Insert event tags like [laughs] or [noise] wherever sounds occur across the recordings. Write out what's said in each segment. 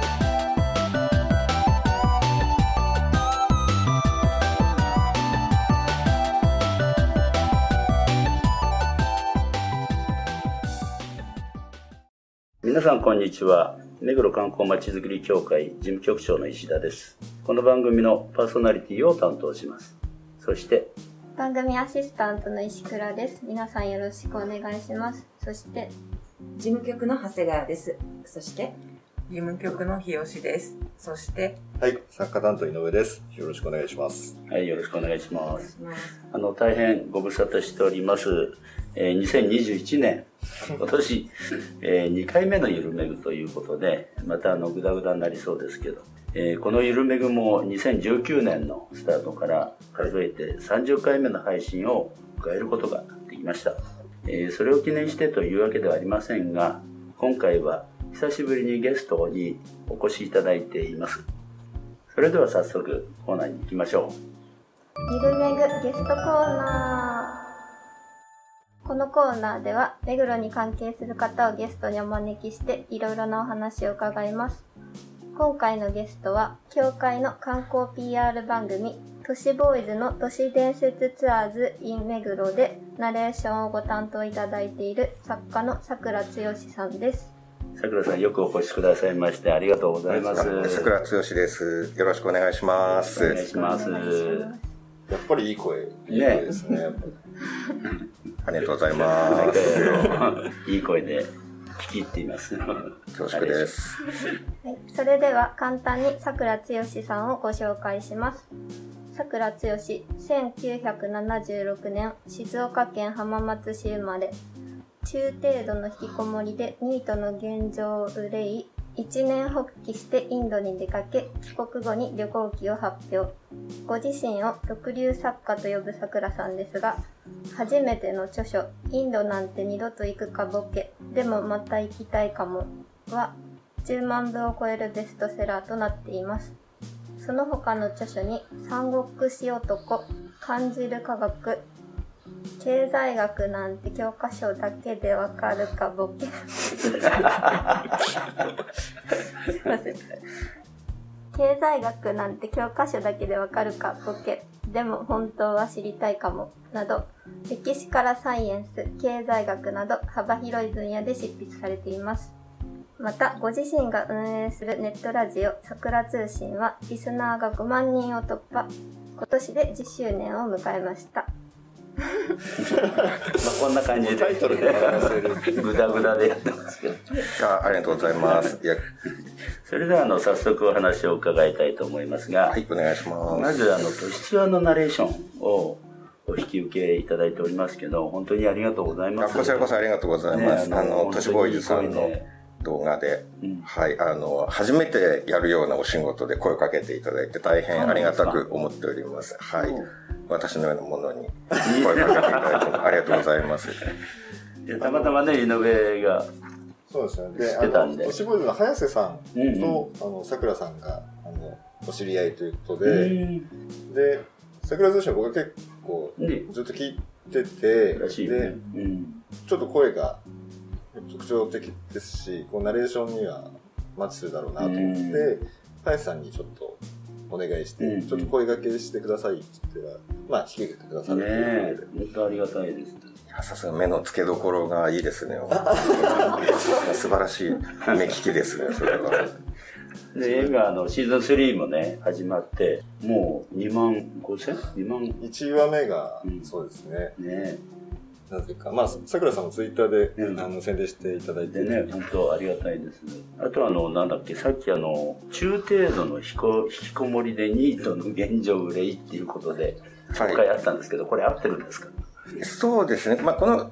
す。皆さんこんにちは。目黒観光まちづくり協会事務局長の石田です。この番組のパーソナリティを担当します。そして番組アシスタントの石倉です。皆さんよろしくお願いします。そして事務局の長谷川です。そして、事務局の日吉です。そして、はい、作家担当井上です。よろしくお願いします。はいよろしくお願いします。あの大変ご無沙汰しております、えー2021年今年、え2回目のゆるめぐということでまたあのグダグダになりそうですけど、えーこのゆるめぐも2019年のスタートから数えて30回目の配信を迎えることができました、えーそれを記念してというわけではありませんが今回は久しぶりにゲストにお越しいただいていますそれでは早速コーナーに行きましょう。ゆるめぐゲストコーナー。このコーナーでは目黒に関係する方をゲストにお招きしていろいろなお話を伺います。今回のゲストは協会の観光 PR 番組都市ボーイズの都市伝説ツアーズ in 目黒でナレーションをご担当いただいている作家のさくらつよしさんです。さくらさんよくお越しくださいましてありがとうございます。桜剛です。よろししくお願いします。お願いします。やっぱりいい声、いい声ですね。やっぱりありがとうござい毎ます。[laughs] いい声で聞き入っています。恐縮です。はい、それでは簡単にさくらつよしさんをご紹介します。さくらつよし、1976年、静岡県浜松市生まれ。中程度の引きこもりでニートの現状を憂い、一年発起してインドに出かけ、帰国後に旅行記を発表。ご自身を独流作家と呼ぶさくらさんですが、初めての著書、インドなんて二度と行くかボケ、でもまた行きたいかも、は、10万部を超えるベストセラーとなっています。その他の著書に、三国志男、感じる科学、経済学なんて教科書だけでわかるかボケ。[laughs] すいません。経済学なんて教科書だけでわかるかボケ。でも本当は知りたいかも。など、歴史からサイエンス、経済学など幅広い分野で執筆されています。また、ご自身が運営するネットラジオ、桜通信は、リスナーが5万人を突破。今年で10周年を迎えました。まあこんな感じでタイトルで話せる。ぐだぐだでやってますけど。あありがとうございます。それではあの早速お話を伺いたいと思いますが、はい、お願いしま。ますずあの都市ツアーのナレーションをお引き受けいただいておりますけど、本当にありがとうございます。あこちらこそありがとうございます。ねあの、都市ボーイズさんの動画で、うんはい、あの、初めてやるようなお仕事で声をかけていただいて大変ありがたく思っております。はい。私のようなものに声をかけていただいてありがとうございます。でたまたまね、井上が、そうですね。で、あの、てたんで都市ボーイズの早瀬さんうんうんと、あの、桜さんが、あの、お知り合いということうで、んで、桜通信僕は結構、ね、ずっと聞いてて。うん。ちょっと声が特徴的ですし、こう、ナレーションにはマッチするだろうなと思って、早瀬さんにちょっとお願いして、うんちょっと声掛けしてくださいって言っては、まあ、引き受けてくださるということで。、本当ありがたいです。さすが目の付けどころがいいですね。[laughs] 素晴らしい目利きですね、それは。で、映画のシーズン3もね、始まって、もう2万5千 ?2 万？1話目がうん、そうですね。ね。なぜか、まあ、さくらさんもツイッターで、うん。あの宣伝していただいて、でね、本当ありがたいです。あとあの、なんだっけ、さっきあの、中程度の引きこ引きこもりでニートの現状憂いっていうことで、紹介あったんですけど、これ合ってるんですか？そうですね。まあ、この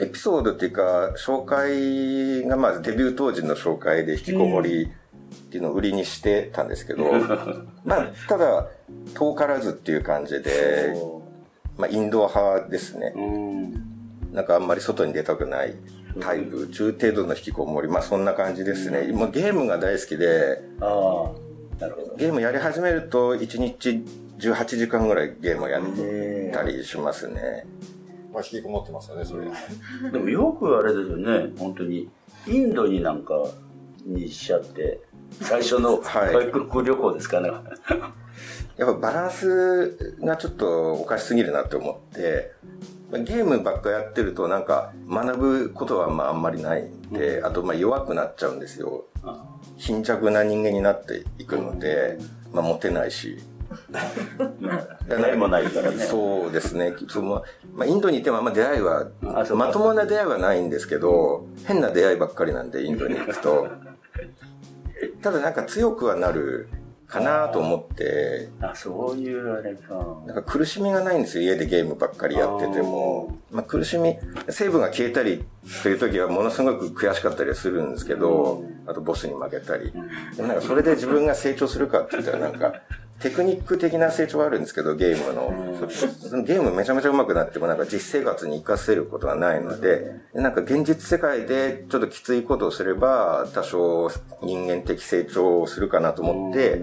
エピソードっていうか、紹介がまずデビュー当時の紹介で引きこもりっていうのを売りにしてたんですけど、[laughs] まあ、ただ、遠からずっていう感じで、まあ、インドア派ですね。うん。なんかあんまり外に出たくない。タイプ、中程度の引きこもり、まあそんな感じですね。もうゲームが大好きで、ああ、なるほど。ゲームやり始めると1日18時間ぐらいゲームをやっえたりしますね。まあ、引きこもってますよね、それ。ーでもよくあれですよね、本当に。インドになんかにしちゃって、最初のはい外国旅行ですかね。やっぱバランスがちょっとおかしすぎるなって思って、まあゲームばっかやってるとなんか学ぶことはまああんまりないんで、あとまあ弱くなっちゃうんですよ。あ貧弱な人間になっていくので、まあモテないし。[laughs] 出もないからね。そうですね。そのまあ、インドにいてもあんま出会いはまともな出会いはないんですけど、変な出会いばっかりなんで、インドに行くと。[laughs] ただなんか強くはなるかなと思って、あ、そういうあれか。なんか苦しみがないんですよ、家でゲームばっかりやってても。まあ苦しみ、成分が消えたりという時はものすごく悔しかったりはするんですけど、あとボスに負けたり。でもなんかそれで自分が成長するかって言ったらなんか、テクニック的な成長はあるんですけど、ゲームの。そのゲームめちゃめちゃ上手くなってもなんか実生活に活かせることはないので、でなんか現実世界でちょっときついことをすれば、多少人間的成長をするかなと思って。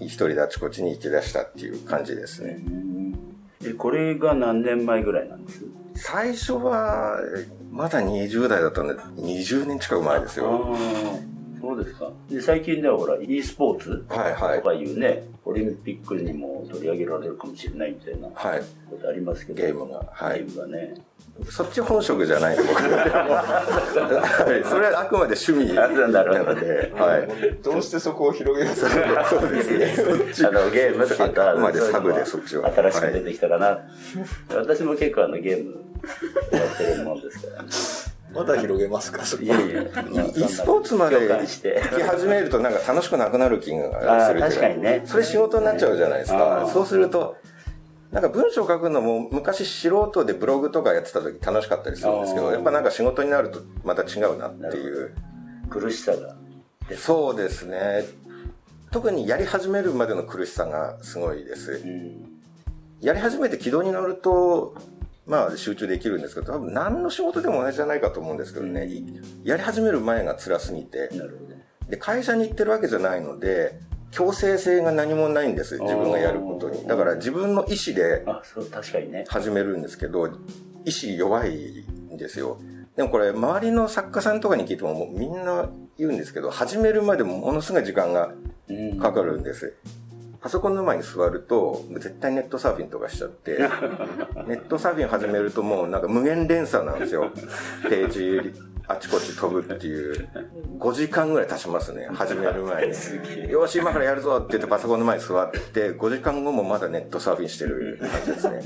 一人であちこちに行き出したっていう感じですね。え、これが何年前ぐらいなんです？最初は、まだ20代だったんで、20年近く前ですあよ。あ、そうですか？で、最近ではほら、e スポーツはいはいとかいうね、オリンピックにも取り上げられるかもしれないみたいなはい。ことありますけど。ゲームがはいゲームがね。そっち本職じゃないの、僕 [laughs] はい。それはあくまで趣味なので、はい。どうしてそこを広げるんですか？そうですね。あの、ゲームとかあくまでサブでそっちは。新しく出てきたかな。私も結構あの、ゲームやってるもんですからね。まだ広げますか？それいやいや、e スポーツまで。行き始めるとなんか楽しくなくなる気がする確かにねそれ仕事になっちゃうじゃないですあかー。そうすると、なんか文章書くのも昔素人でブログとかやってた時楽しかったりするんですけど、やっぱなんか仕事になるとまた違うなっていう。苦しさが。そうですね。特にやり始めるまでの苦しさがすごいですう。ん。やり始めて軌道に乗ると、まあ集中できるんですけど、多分何の仕事でも同じじゃないかと思うんですけどね。やり始める前が辛すぎて。で、会社に行ってるわけじゃないので、強制性が何もないんです。自分がやることに。だから自分の意思で。始めるんですけど、意志弱いんですよ。でもこれ、周りの作家さんとかに聞いてももうみんな言うんですけど、始めるまでもものすごい時間がうんかかるんです。パソコンの前に座ると、絶対ネットサーフィンとかしちゃって、[laughs] ネットサーフィン始めるともうなんか無限連鎖なんですよ。[laughs] ページあちこち飛ぶっていう、5時間ぐらい経ちますね、始める前に。よし、今からやるぞって言ってパソコンの前に座って、5時間後もまだネットサーフィンしてる感じですね。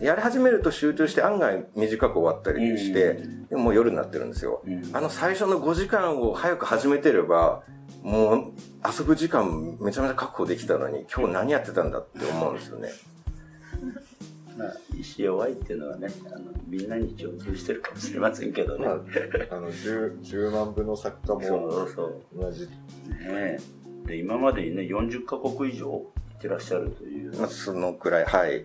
やり始めると集中して案外短く終わったりして、でももう夜になってるんですよ。あの最初の5時間を早く始めてれば、もう遊ぶ時間めちゃめちゃ確保できたのに、今日何やってたんだって思うんですよね。[laughs] まあ、意志弱いっていうのはね、あの、みんなに共通してるかもしれませんけどね。まあ、あの、10, 10万部の作家そもうそう。同じ。ねえで、今までにね、40カ国以上行ってらっしゃるという、まあ、そのくらい、はい。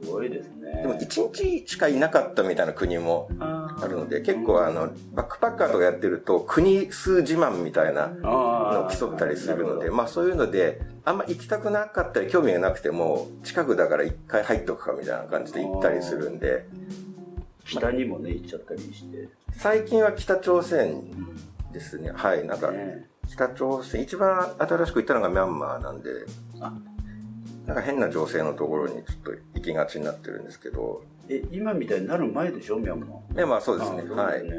すごいですね。でも1日しかいなかったみたいな国もああるので、結構あの、バックパッカーとかやってると、国数自慢みたいなあのを競ったりするので、まあそういうので、あんま行きたくなかったり興味がなくても、近くだから一回入っとくかみたいな感じで行ったりするんで、ど北にもね、行っちゃったりして。最近は北朝鮮ですね。はい、なんか、ね。北朝鮮、一番新しく行ったのがミャンマーなんで、あ。なんか変な情勢のところにちょっと行きがちになってるんですけど、え、今みたいになる前でしょ、ミャンマー。でまあそうですね。あはい。ね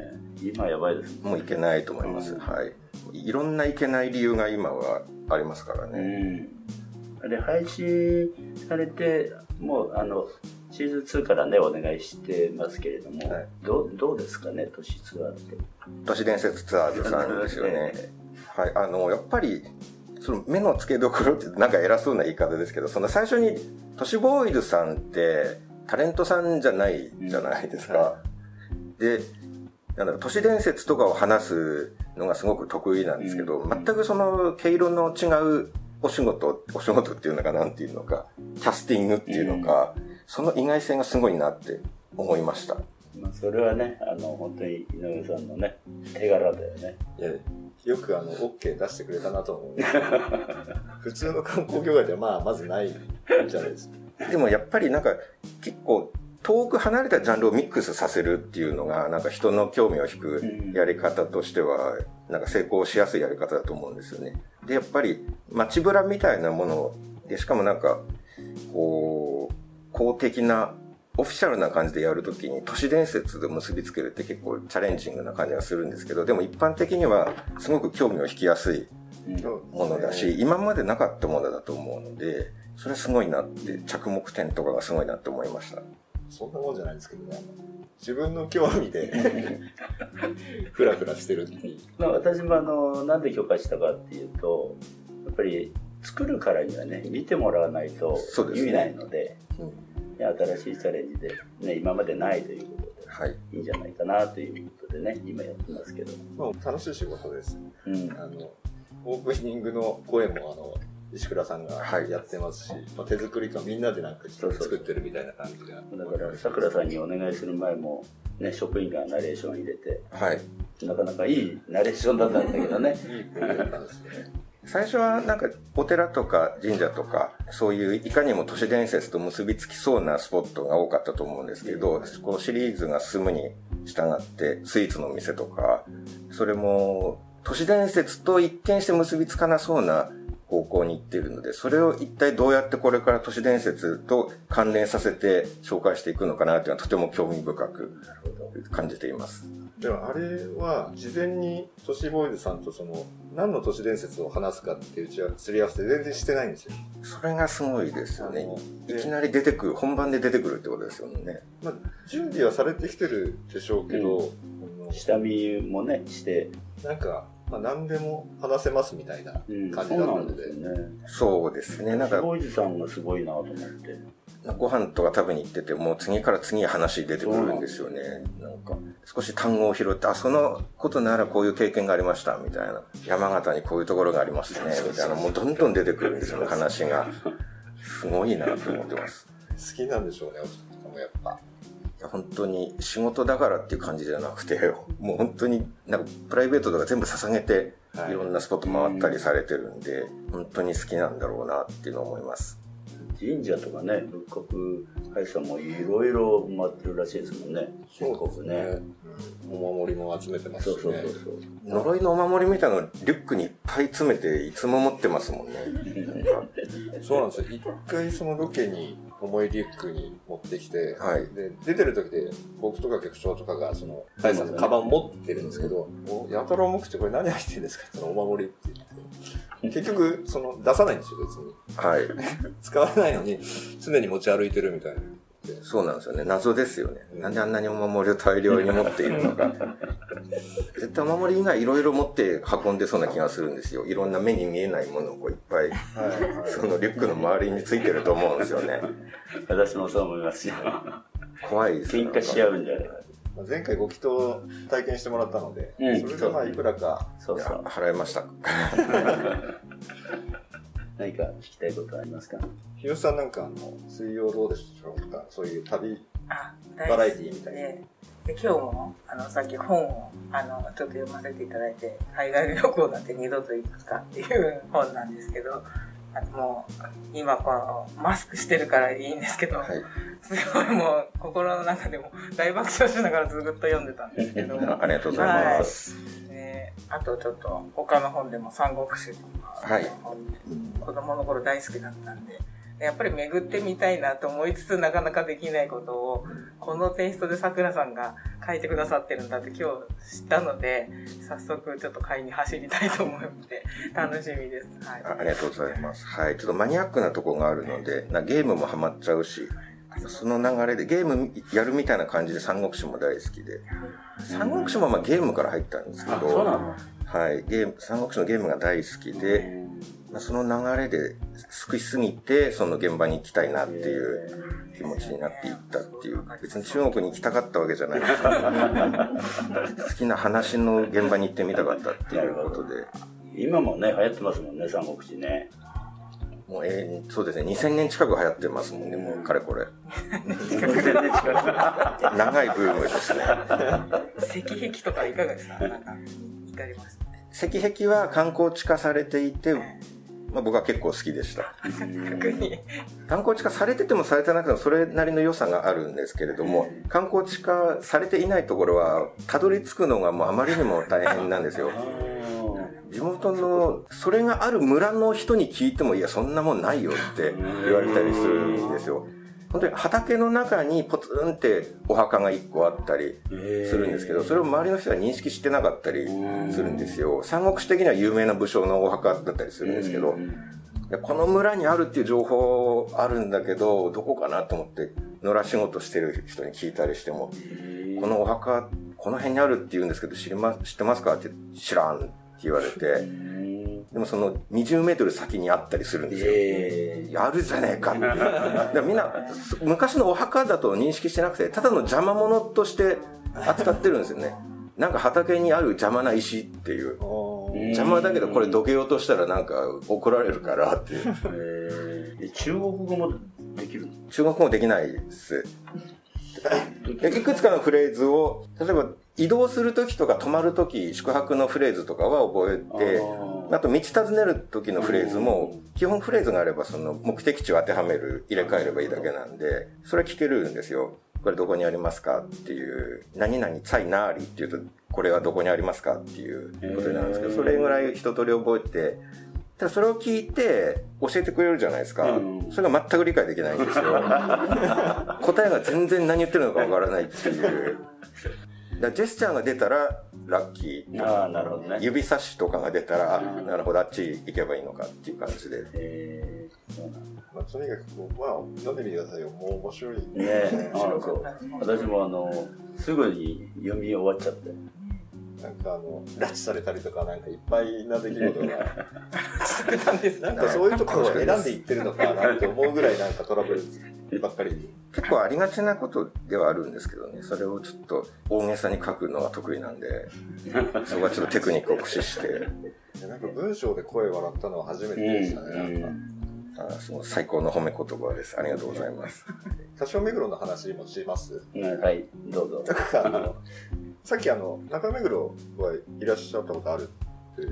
今やばいですもう行けないと思います。うんはい。いろんな行けない理由が今はありますからうね。ん。で、配信されて、もう、あの、シーズン2からね、お願いしてますけれども、はいどうどうですかね、都市ツアーって。都市伝説ツアーズさんですよね。[laughs] はい。あの、やっぱり、その目の付けどころってなんか偉そうな言い方ですけど、その最初に都市ボーイズさんってタレントさんじゃないじゃないですか。で、なんだろう、都市伝説とかを話すのがすごく得意なんですけど、うん全くその毛色の違うお仕事、お仕事っていうのかなんていうのか、キャスティングっていうのか、その意外性がすごいなって思いました。まあ、それはね、あの、本当に井上さんのね、手柄だよね。いや、よくあの、OK 出してくれたなと思う。[laughs] 普通の観光業界ではまあ、まずないじゃないですか。でもやっぱりなんか結構遠く離れたジャンルをミックスさせるっていうのがなんか人の興味を引くやり方としてはなんか成功しやすいやり方だと思うんですよね。で、やっぱり街ブラみたいなもので、しかもなんかこう公的なオフィシャルな感じでやるときに都市伝説で結びつけるって結構チャレンジングな感じがするんですけど、でも一般的にはすごく興味を引きやすいものだし、今までなかったものだと思うので、それはすごいなって、着目点とかがすごいなって思いました。そんなもんじゃないですけどね。自分の興味で、ふらふらしてるっていう。まあ、私もあの、なんで許可したかっていうと、やっぱり作るからにはね、見てもらわないと意味ないので、ね新しいチャレンジで、ね、今までないということで、はい。いいんじゃないかなということでね、今やってますけど。まあ、楽しい仕事です。うん。あの、オープニングの声も、あの、石倉さんがはいやってますし、まあ、手作り感みんなでなんか作ってるみたいな感じが。だから、さくらさんにお願いする前も、ね、職員がナレーション入れて、はい。なかなかいいナレーションだったんだけどね。[laughs] いい声だったんですね。最初はなんかお寺とか神社とかそういういかにも都市伝説と結びつきそうなスポットが多かったと思うんですけど、このシリーズが進むに従ってスイーツの店とか、それも都市伝説と一見して結びつかなそうな方向に行っているので、それを一体どうやってこれから都市伝説と関連させて紹介していくのかなというのはとても興味深く感じています。でもあれは、事前に都市ボーイズさんとその、何の都市伝説を話すかっていう打ち合わせすり合わせ全然してないんですよ。それがすごいですよね。いできなり出てくる、本番で出てくるってことですよね。まあ、準備はされてきてるでしょうけど、あの下見もね、して、なんか、まあ、何でも話せますみたいなうん、感じだったので、ですよね。そうですね。なんか、さんがすごいなと思って。ご飯とか食べに行ってても、次から次へ話出てくるんですよね。なんか、少し単語を拾って、あ、そのことならこういう経験がありました、みたいな。山形にこういうところがありましたね、みたいな。もうどんどん出てくるんですよね、話が。すごいなと思ってます。[laughs] 好きなんでしょうね、お二人ともやっぱ。本当に仕事だからっていう感じじゃなくて、もう本当になんかプライベートとか全部捧げて、はいいろんなスポット回ったりされてるんで、本当に好きなんだろうなっていうのを思います。神社とかね、仏閣会さんもいろいろ回ってるらしいですもんね。そうですね。うんお守りも集めてますしね。そうそうそうそう。呪いのお守りみたいなのリュックにいっぱい詰めていつも持ってますもんね。[laughs] そうなんですよ。一回そのロケに重いリュックに持ってきて、はいで、出てる時で僕とか局長とかがその、ハイさんのカバン持ってるんですけど、おやたら重くてこれ何入ってるんですか？って言ったらお守りって言って。結局、その、出さないんですよ、別に。はい。[laughs] 使わないのに、常に持ち歩いてるみたいな。そうなんですよね。謎ですよね。なんであんなにお守りを大量に持っているのか。絶対お守り以外いろいろ持って運んでそうな気がするんですよ。いろんな目に見えないものをこういっぱい、そのリュックの周りについてると思うんですよね。私もそう思いますよ。怖いです喧嘩し合うんじゃないまあ前回ご祈祷体験してもらったので、うんそれがまあいくらか、いやそうそう。払いました。[laughs] 何か聞きたいことありますか？日吉さんなんかあの、水曜どうでしょうかそういう旅、あバラエティみたいな。でで今日もあのさっき本をあのちょっと読ませていただいて海外旅行なんて二度と行くかっていう本なんですけどあともう今このマスクしてるからいいんですけど、はい。すごいもう心の中でも大爆笑しながらずっと読んでたんですけど。[laughs] あありがとうございます。であとちょっと他の本でも三国志とか、はい子供の頃大好きだったんでやっぱり巡ってみたいなと思いつつなかなかできないことをこのテイストでさくらさんが書いてくださってるんだって今日知ったので早速ちょっと買いに走りたいと思って楽しみです。はいあありがとうございます。はい。ちょっとマニアックなとこがあるので、なゲームもハマっちゃうし、その流れでゲームやるみたいな感じで三国志も大好きで、三国志もまあゲームから入ったんですけど、の？はい。ゲーム、三国志のゲームが大好きで、まあ、その流れで救いすぎて、その現場に行きたいなっていう気持ちになっていったっていう、別に中国に行きたかったわけじゃないです。けど、好きな話の現場に行ってみたかったっていうことで、今もね、流行ってますもんね、三国志ね。もう永遠に、そうですね、2000年近く流行ってますもんね、もう、かれこれ。長いブームですね。石壁とかいかがですか？なんか、行かれましたね。石壁は観光地化されていて、まあ、僕は結構好きでした。観光地化されててもされてなくてもそれなりの良さがあるんですけれども、観光地化されていないところは、たどり着くのがもうあまりにも大変なんですよ。[laughs] 地元の、それがある村の人に聞いても、いや、そんなもんないよって言われたりするんですよ。本当に畑の中にポツンってお墓が一個あったりするんですけど、それを周りの人は認識してなかったりするんですよ。三国志的には有名な武将のお墓だったりするんですけど、この村にあるっていう情報あるんだけど、どこかなと思って、野良仕事してる人に聞いたりしても、このお墓、この辺にあるって言うんですけど、知りま、知ってますか？って知らん言われて、でもその20メートル先にあったりするんですよ。えやるじゃねえかって。だみんな、す昔のお墓だと認識してなくて、ただの邪魔者として扱ってるんですよね。なんか畑にある邪魔な石っていう。邪魔だけどこれどけようとしたらなんか怒られるからっていう。えー中国語もできる中国語もできないです。でいくつかのフレーズを、例えば移動するときとか泊まるとき、宿泊のフレーズとかは覚えて、あと道尋ねる時のフレーズも、基本フレーズがあればその目的地を当てはめる、入れ替えればいいだけなんで、それは聞けるんですよ。これどこにありますかっていう、何々ツァイナーリっていうと、これはどこにありますかっていうことになるんですけど、それぐらい一通り覚えて、ただそれを聞いて教えてくれるじゃないですか。うんそれが全く理解できないんですよ。[laughs] 答えが全然何言ってるのかわからないっていう。だジェスチャーが出たらラッキー。ああ、なるほどね。指差しとかが出たら、あなるほど、あっち行けばいいのかっていう感じで。えーそうなんだまあ、とにかくこう、まあ、読んでみてくださいよ。もう面白い。ねえ、あそう私もあの、すぐに読み終わっちゃって。なんかあの、拉致されたりとか、なんかいっぱいな出来事が。[laughs] なんかそういうところを選んでいってるのかなって思うぐらいなんかトラブルばっかり。結構ありがちなことではあるんですけどね、それをちょっと大げさに書くのが得意なんで、[laughs] そこはちょっとテクニックを駆使して、でなんか文章で声笑ったのは初めてでしたね。なんかあその最高の褒め言葉です。ありがとうございます。多少目黒の話もします？うんはい、どうぞ。[laughs] さっきあの、中目黒はいらっしゃったことある。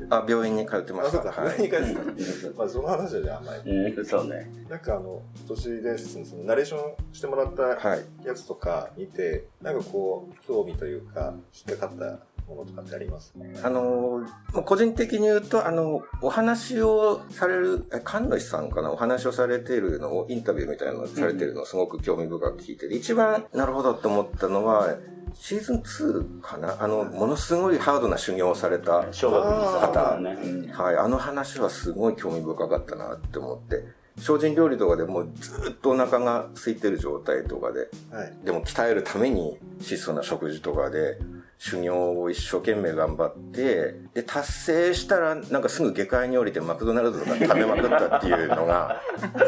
あ、病院に通ってまあ、した。そうか、はい。何回ですか。まあその話はじゃああんまり。うん、そうね。なんかあの、都市伝説のそのナレーションしてもらったはい。やつとか見て、なんかこう、興味というか、引っかかったものとかってあります？あの個人的に言うと、あの、お話をされる、え神主さんかな、お話をされているのを、インタビューみたいなのをされているのをすごく興味深く聞いてて、一番なるほどって思ったのは、シーズン2かな？あの、ものすごいハードな修行をされた方。はい、あの話はすごい興味深かったなって思って、精進料理とかでもうずっとお腹が空いてる状態とかで、はい。でも鍛えるために質素な食事とかで、修行を一生懸命頑張って、で、達成したら、なんかすぐ下界に降りてマクドナルドとか食べまくったっていうのが、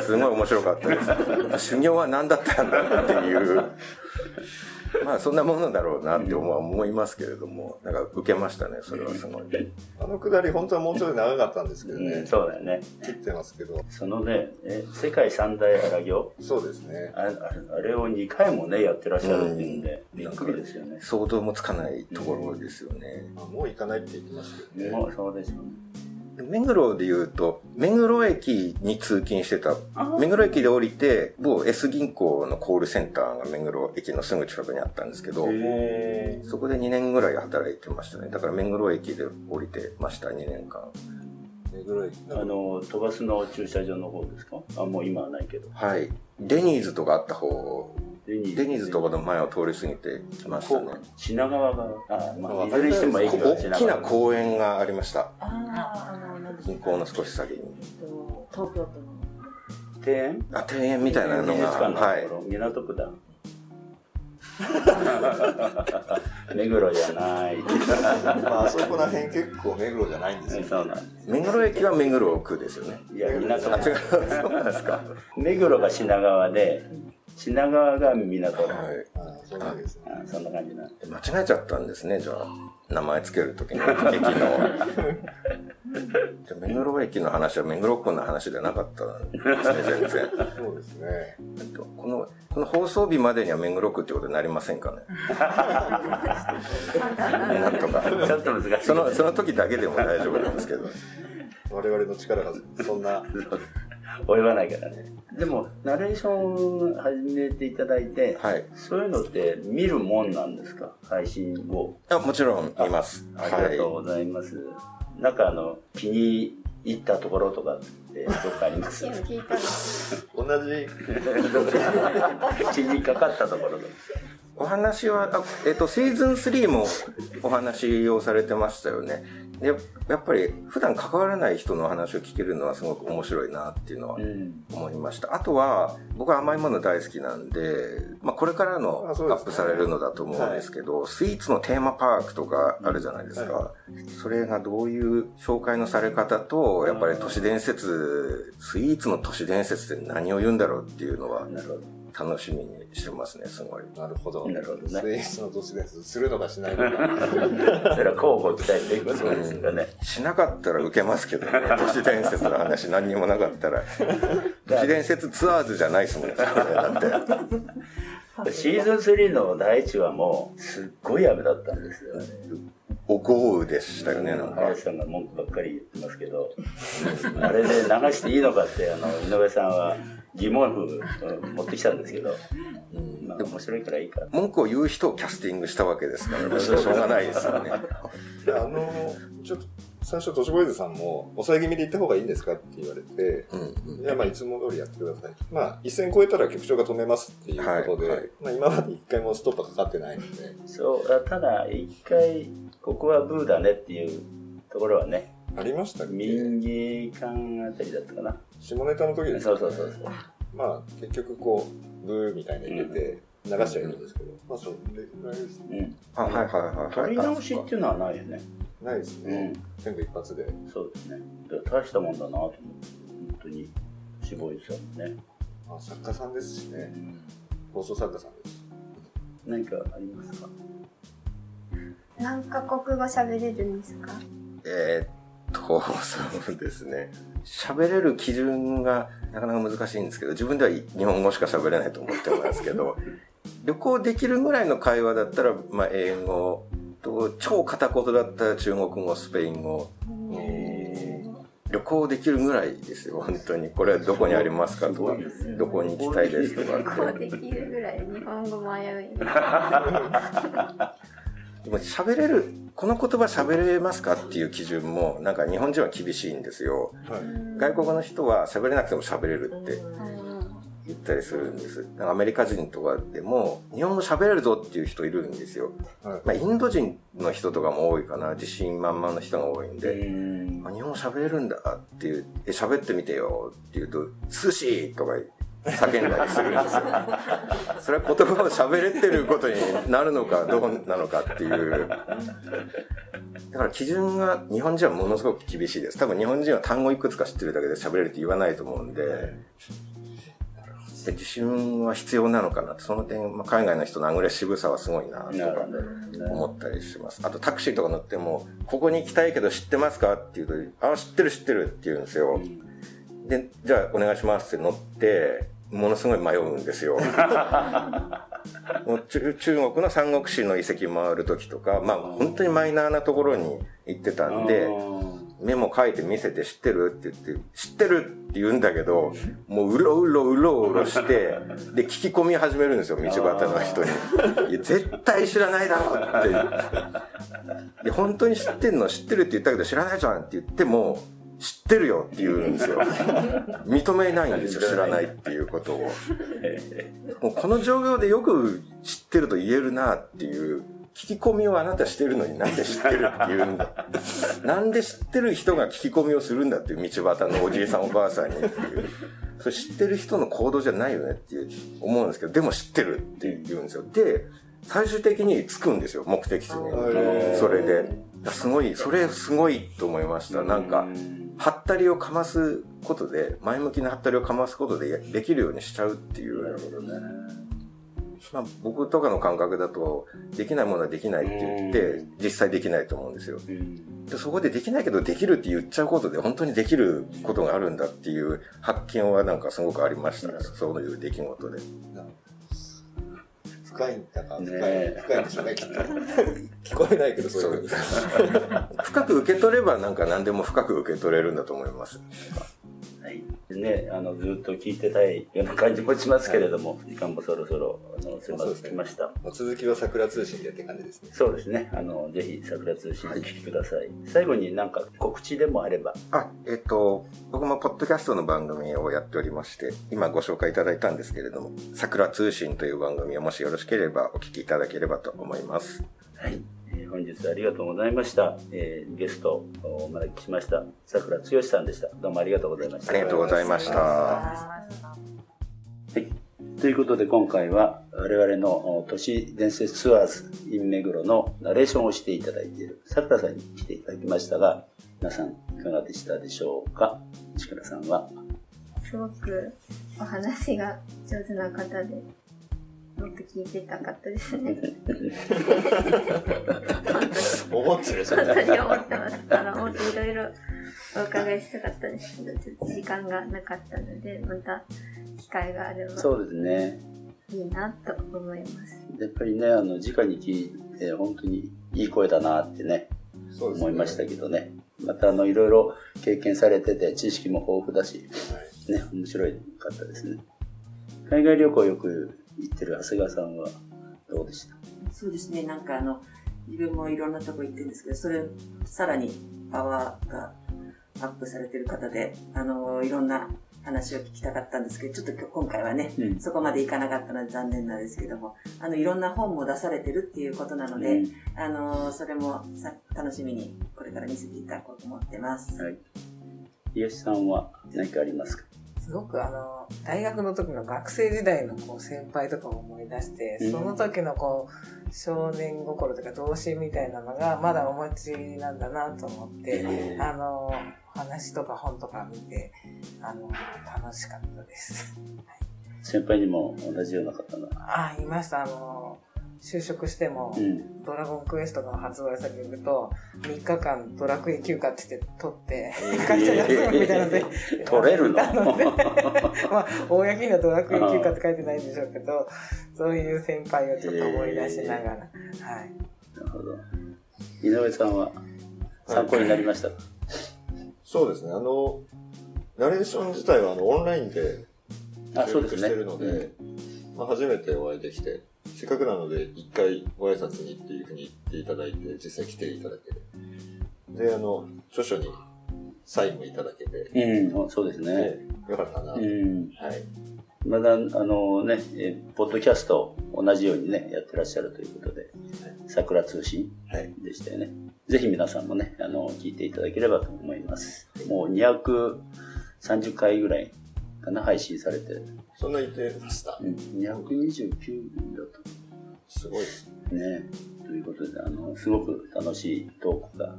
すごい面白かったです。修行は何だったんだっていう、まあそんなものだろうなって思いますけれども、なんか受けましたね、それはすごい。あのくだり本当はもうちょい長かったんですけどねうん、。そうだよね。切ってますけど。そのね、え世界三大荒行？そうですね。あああれを2回もね、やってらっしゃるっていうんで、びっくりですよね。想像もつかないところですよね。まあもう行かないって言ってましたよね。もうそうですよね。目黒で言うと、目黒駅に通勤してた。目黒駅で降りて、某 S 銀行のコールセンターが目黒駅のすぐ近くにあったんですけど、へそこで2年ぐらい働いてましたね。だから目黒駅で降りてました、2年間。目黒駅。あの、飛ばすの駐車場の方ですか？あ、もう今はないけど。はい。デニーズとかあった方、デニーズとかの前を通り過ぎてきましたね。品川が、あ、まあ、いずれにしても駅が大きな。公園がありました。銀行の少し先に。えっと東京都の。庭園あ、庭園みたいなのが、はい港区だ。目黒じゃない。[laughs] まあ、あそこら辺結構目黒じゃないんですよ。そうなんです。目黒駅は目黒区ですよね。いや、港あ、違う。区。そうなんですか。目黒が品川で、品川が港区。はい。ああそうなんですね。あそんな感じな。間違えちゃったんですね、じゃあ。名前つけるときに、駅の。じゃあ目黒駅の話は目黒区の話じゃなかったんですね、全然。そうですね。この、この放送日までには目黒区ってことになりませんかね？[laughs] なんとか。ちょっと難しい。その、その時だけでも大丈夫なんですけど。我々の力がそんな、[laughs] 及ばないからね。でも、ナレーション始めていただいて、はい。そういうのって見るもんなんですか？配信後。あもちろんいます。ありがとうございます。なんかあの、気に入ったところとかってどっかあります？今聞いたの。同じ、気にかかったところ。お話は、あえっ、と、シーズン3もお話をされてましたよね。でやっぱり普段関わらない人の話を聞けるのはすごく面白いなっていうのはうん。思いました。あとは、僕は甘いもの大好きなんで、まあこれからのアップされるのだと思うんですけど、スイーツのテーマパークとかあるじゃないですか。はそれがどういう紹介のされ方と、やっぱり都市伝説、スイーツの都市伝説って何を言うんだろうっていうのはなるほど。楽しみにしてますね、すごい。なるほど。なるほどねスイーツの都市伝説するのかしないのか。[laughs] それは交互期待ということですかね。しなかったら受けますけどね、都市伝説の話何にもなかったら。[laughs] 都市伝説ツアーズじゃないですもんね、だって。シーズン3の第1話も、すっごい雨だったんですよね。お豪雨でしたよね、なんか。林さんが文句ばっかり言ってますけど、あれで流していいのかって、あの、井上さんは疑問符うん持ってきたんですけど、まあ面白いからいいか。文句を言う人をキャスティングしたわけですから、ね、しょうがないですよね。であの、ちょっと、最初、都市ボーイズさんも、抑え気味で行った方がいいんですかって言われて、うんうんいや、まあ、いつも通りやってください。まあ、一線超えたら局長が止めますっていうことで、はいはいまあ、今まで一回もストップかかってないので、そう、あただ、一回、ここはブーだねっていうところはね、ありましたっけ？民芸館あたりだったかな。下ネタの時ですそうそうそうそう。まあ、結局こう、ブーみたいな入れて、流しちゃいるんですけど、まあ、それぐらいですね。うん。あ、はいはいはいはい。取り直しっていうのはないよね。ないですね。全部一発で。そうですね。大したもんだなと思って、本当に、絞りさんね。まあ、作家さんですしね。放送作家さんです。何かありますか？何カ国語喋れるんですか？えーっと、そうですね。喋れる基準がなかなか難しいんですけど、自分では日本語しか喋れないと思ってますけど、[laughs] 旅行できるぐらいの会話だったら、まあ、英語と、超片言だったら中国語、スペイン語、旅行できるぐらいですよ、本当に。これはどこにありますかとか、どこに行きたいですとかって。こうできるぐらい日本語迷い。でも喋れる、この言葉喋れますかっていう基準も、なんか日本人は厳しいんですよ。はい。外国の人は喋れなくても喋れるってうん言ったりするんです。アメリカ人とかでも、日本語喋れるぞっていう人いるんですよ。はいまあ、インド人の人とかも多いかな。自信満々の人が多いんで。んあ日本語喋れるんだっていう、え、喋ってみてよって言うと、寿司とか叫んだりするんですよ。それは言葉を喋れてることになるのかどうなのかっていう。だから基準が日本人はものすごく厳しいです。多分日本人は単語いくつか知ってるだけで喋れるって言わないと思うんで、で自信は必要なのかなって、その点、まあ、海外の人のアグレッシブさはすごいなとか。思ったりします。あとタクシーとか乗っても、ここに行きたいけど知ってますかって言うと、あ、知ってる知ってるって言うんですよ。で、じゃあお願いしますって乗って、ものすごい迷うんですよ。中国の三国志の遺跡回る時とか、まあ本当にマイナーなところに行ってたんで、メモ書いて見せて知ってるって言って、知ってるって言うんだけど、もううろうろうろうろして、で、聞き込み始めるんですよ、道端の人に。いや、絶対知らないだろって。いや、本当に知ってんの知ってるって言ったけど知らないじゃんって言っても、知ってるよって言うんですよ。[laughs] 認めないんですよ、知らないっていうことを。[laughs] もうこの状況でよく知ってると言えるなっていう、聞き込みをあなたしてるのになんで知ってるって言うんだ。[laughs] なんで知ってる人が聞き込みをするんだっていう道端のおじいさんおばあさんにっていう。それ知ってる人の行動じゃないよねって思うんですけど、でも知ってるって言うんですよ。で、最終的に着くんですよ、目的地に。それで。すごい、それすごいと思いました。なんか、はったりをかますことで、前向きなはったりをかますことでできるようにしちゃうっていう。なるほどね。まあ、僕とかの感覚だと、できないものはできないって言って、実際できないと思うんですよ。うんでそこでできないけどできるって言っちゃうことで本当にできることがあるんだっていう発見はなんかすごくありましたね。そういう出来事で。深いんだか、深い、ね深いんでしょうね、きっと。聞こえないけど、そういう。深く受け取ればなんか何でも深く受け取れるんだと思います。はい。ね、あの、ずっと聞いてたいような感じもしますけれども、時間もそろそろ、あの、迫ってきました。まあ続きは桜通信でって感じですね。そうですね。あの、ぜひ、桜通信お聞きください。最後になんか告知でもあれば。あ、えっと、僕もポッドキャストの番組をやっておりまして、今ご紹介いただいたんですけれども、桜通信という番組をもしよろしければお聞きいただければと思います。はい。えー本日はありがとうございました。えーゲストをお招きしました。桜剛さんでした。どうもありがとうございました。ありがとうございました。はい。ということで今回は我々のお都市伝説ツアーズ in 目黒のナレーションをしていただいている桜さんに来ていただきましたが、皆さんいかがでしたでしょうか？力さんは。すごくお話が上手な方で、もっと聞いてたかったですね。思ってるじゃ本ん。当に思ってます。あの、もっといろいろお伺いしたかったですけど、ちょっと時間がなかったので、また機会があればそうですね。いいなと思います。やっぱりね、あの、直に聞いて本当にいい声だなってね、そうね思いましたけどね。またあの、いろいろ経験されてて知識も豊富だし、はいね、面白いかったですね。海外旅行よく行ってる長谷川さんはどうでした？そうですね、なんかあの、自分もいろんなとこ行ってるんですけど、それ、さらにパワーがアップされてる方で、あの、いろんな話を聞きたかったんですけど、ちょっと今日今回はね、うん。そこまでいかなかったので残念なんですけども、あの、いろんな本も出されてるっていうことなので、うん。あの、それもさ楽しみにこれから見せていただこうと思ってます。はい。東さんは何かありますか？すごくあの、大学の時の学生時代のこう先輩とかを思い出して、うんその時のこう、少年心とか童心みたいなのがまだお持ちなんだなと思って、えあの、話とか本とか見て、あの、楽しかったです。先輩にも同じような方が。あ、いました。あの、就職しても、うん。ドラゴンクエストが発売されると、3日間ドラクエ休暇って言って取って、会社休むみたいなので、[laughs] 取れるの？[laughs] なので [laughs] まあ、公にはドラクエ休暇って書いてないんでしょうけど、そういう先輩をちょっと思い出しながら、はい。なるほど。井上さんは参考になりました？か、そうですね。あの、ナレーション自体はあのオンラインであ、そうですね。収録してるので、まあ、初めてお会いできて、せっかくなので一回ご挨拶にっていうふうに言っていただいて、実際来ていただけて。で、あの、著書にサインもいただけて、うん、うんそうですね。ね、よかったな。うはい。ん。まだ、あのね、えーポッドキャスト同じようにね、やってらっしゃるということで、桜通信はい。でしたよね。ぜひ皆さんもね、あの、聞いていただければと思います。もう230回ぐらいかな、配信されて。そんな言ってました？う。ん、229だと。すごいですね。ね。ということで、あの、すごく楽しいトークが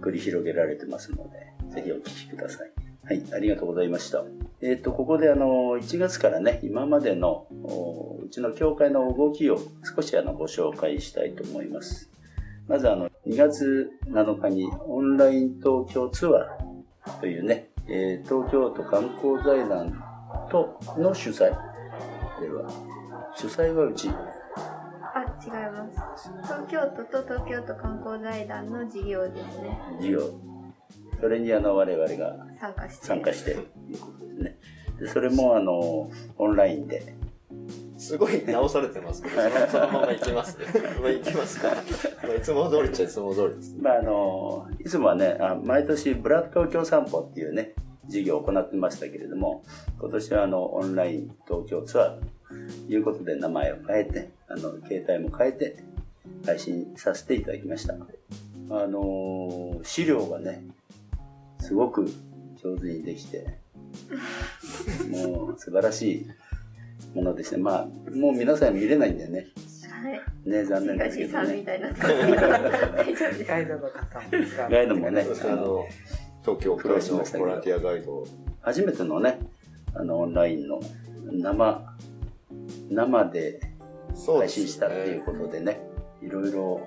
繰り広げられてますので、ぜひお聞きください。はい、ありがとうございました。えっ、と、ここであの、1月からね、今までの、おうちの教会の動きを少しあの、ご紹介したいと思います。まずあの、2月7日にオンライン東京ツアーというね、えー東京都観光財団との主催では、主催はうち、あ、違います。東京都と東京都観光財団の事業ですね。事業、それにあの我々が参加して。参加してということですね。でそれもあのオンラインで、すごい直されてますけど、[laughs] そのまま行きますね。まあ行きますか。まあいつも通りっちゃいつも通りです。まああのいつもはね、あ毎年ブラッド東京散歩っていうね事業を行ってましたけれども、今年はあのオンライン東京ツアーということで名前を変えて、あの携帯も変えて配信させていただきました。あの資料がね、すごく上手にできて、[laughs] もう素晴らしいものですね。まあ、もう皆さん見れないんだよね。はい。ね、残念ですけどね。[laughs] ガイドの方もガイドもねあの、東京プラスのボランティアガイド。を初めてのね、あの、オンラインの生、生で配信したっていうことでね、いろいろ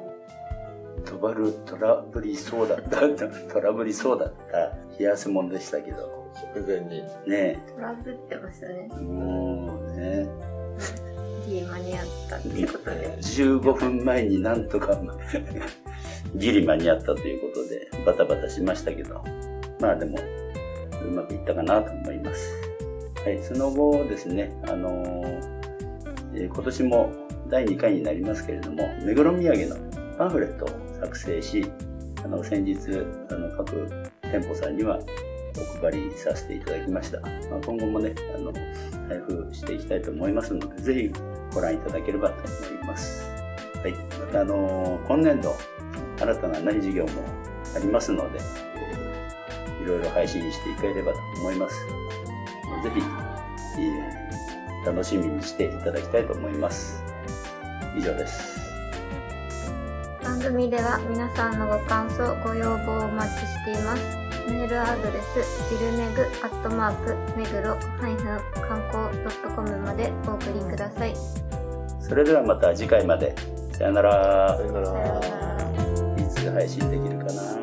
トバルトラブりそうだった、[laughs] トラブりそうだった冷や汗もんでしたけど、直前に。ね。トラブってましたね。え、もうね、ギリ間に合ったってことで。15分前になんとかギリ間に合ったということでバタバタしましたけどまあでもうまくいったかなと思いますはいその後ですねあのえー今年も第2回になりますけれども目黒土産のパンフレットを作成しあの先日あの各店舗さんにはお配りさせていただきました、まあ、今後もねあの配布していきたいと思いますのでぜひご覧いただければと思います。はい。また、あのー今年度、新たな何事業もありますので、いろいろ配信していければと思います。ぜひ、えー楽しみにしていただきたいと思います。以上です。番組では皆さんのご感想、ご要望をお待ちしています。メールアドレス、ビルメグアットマーク、目黒観光 .com までお送りください。それではまた次回まで。さよならさ。よなら。さようならいつ配信できるかな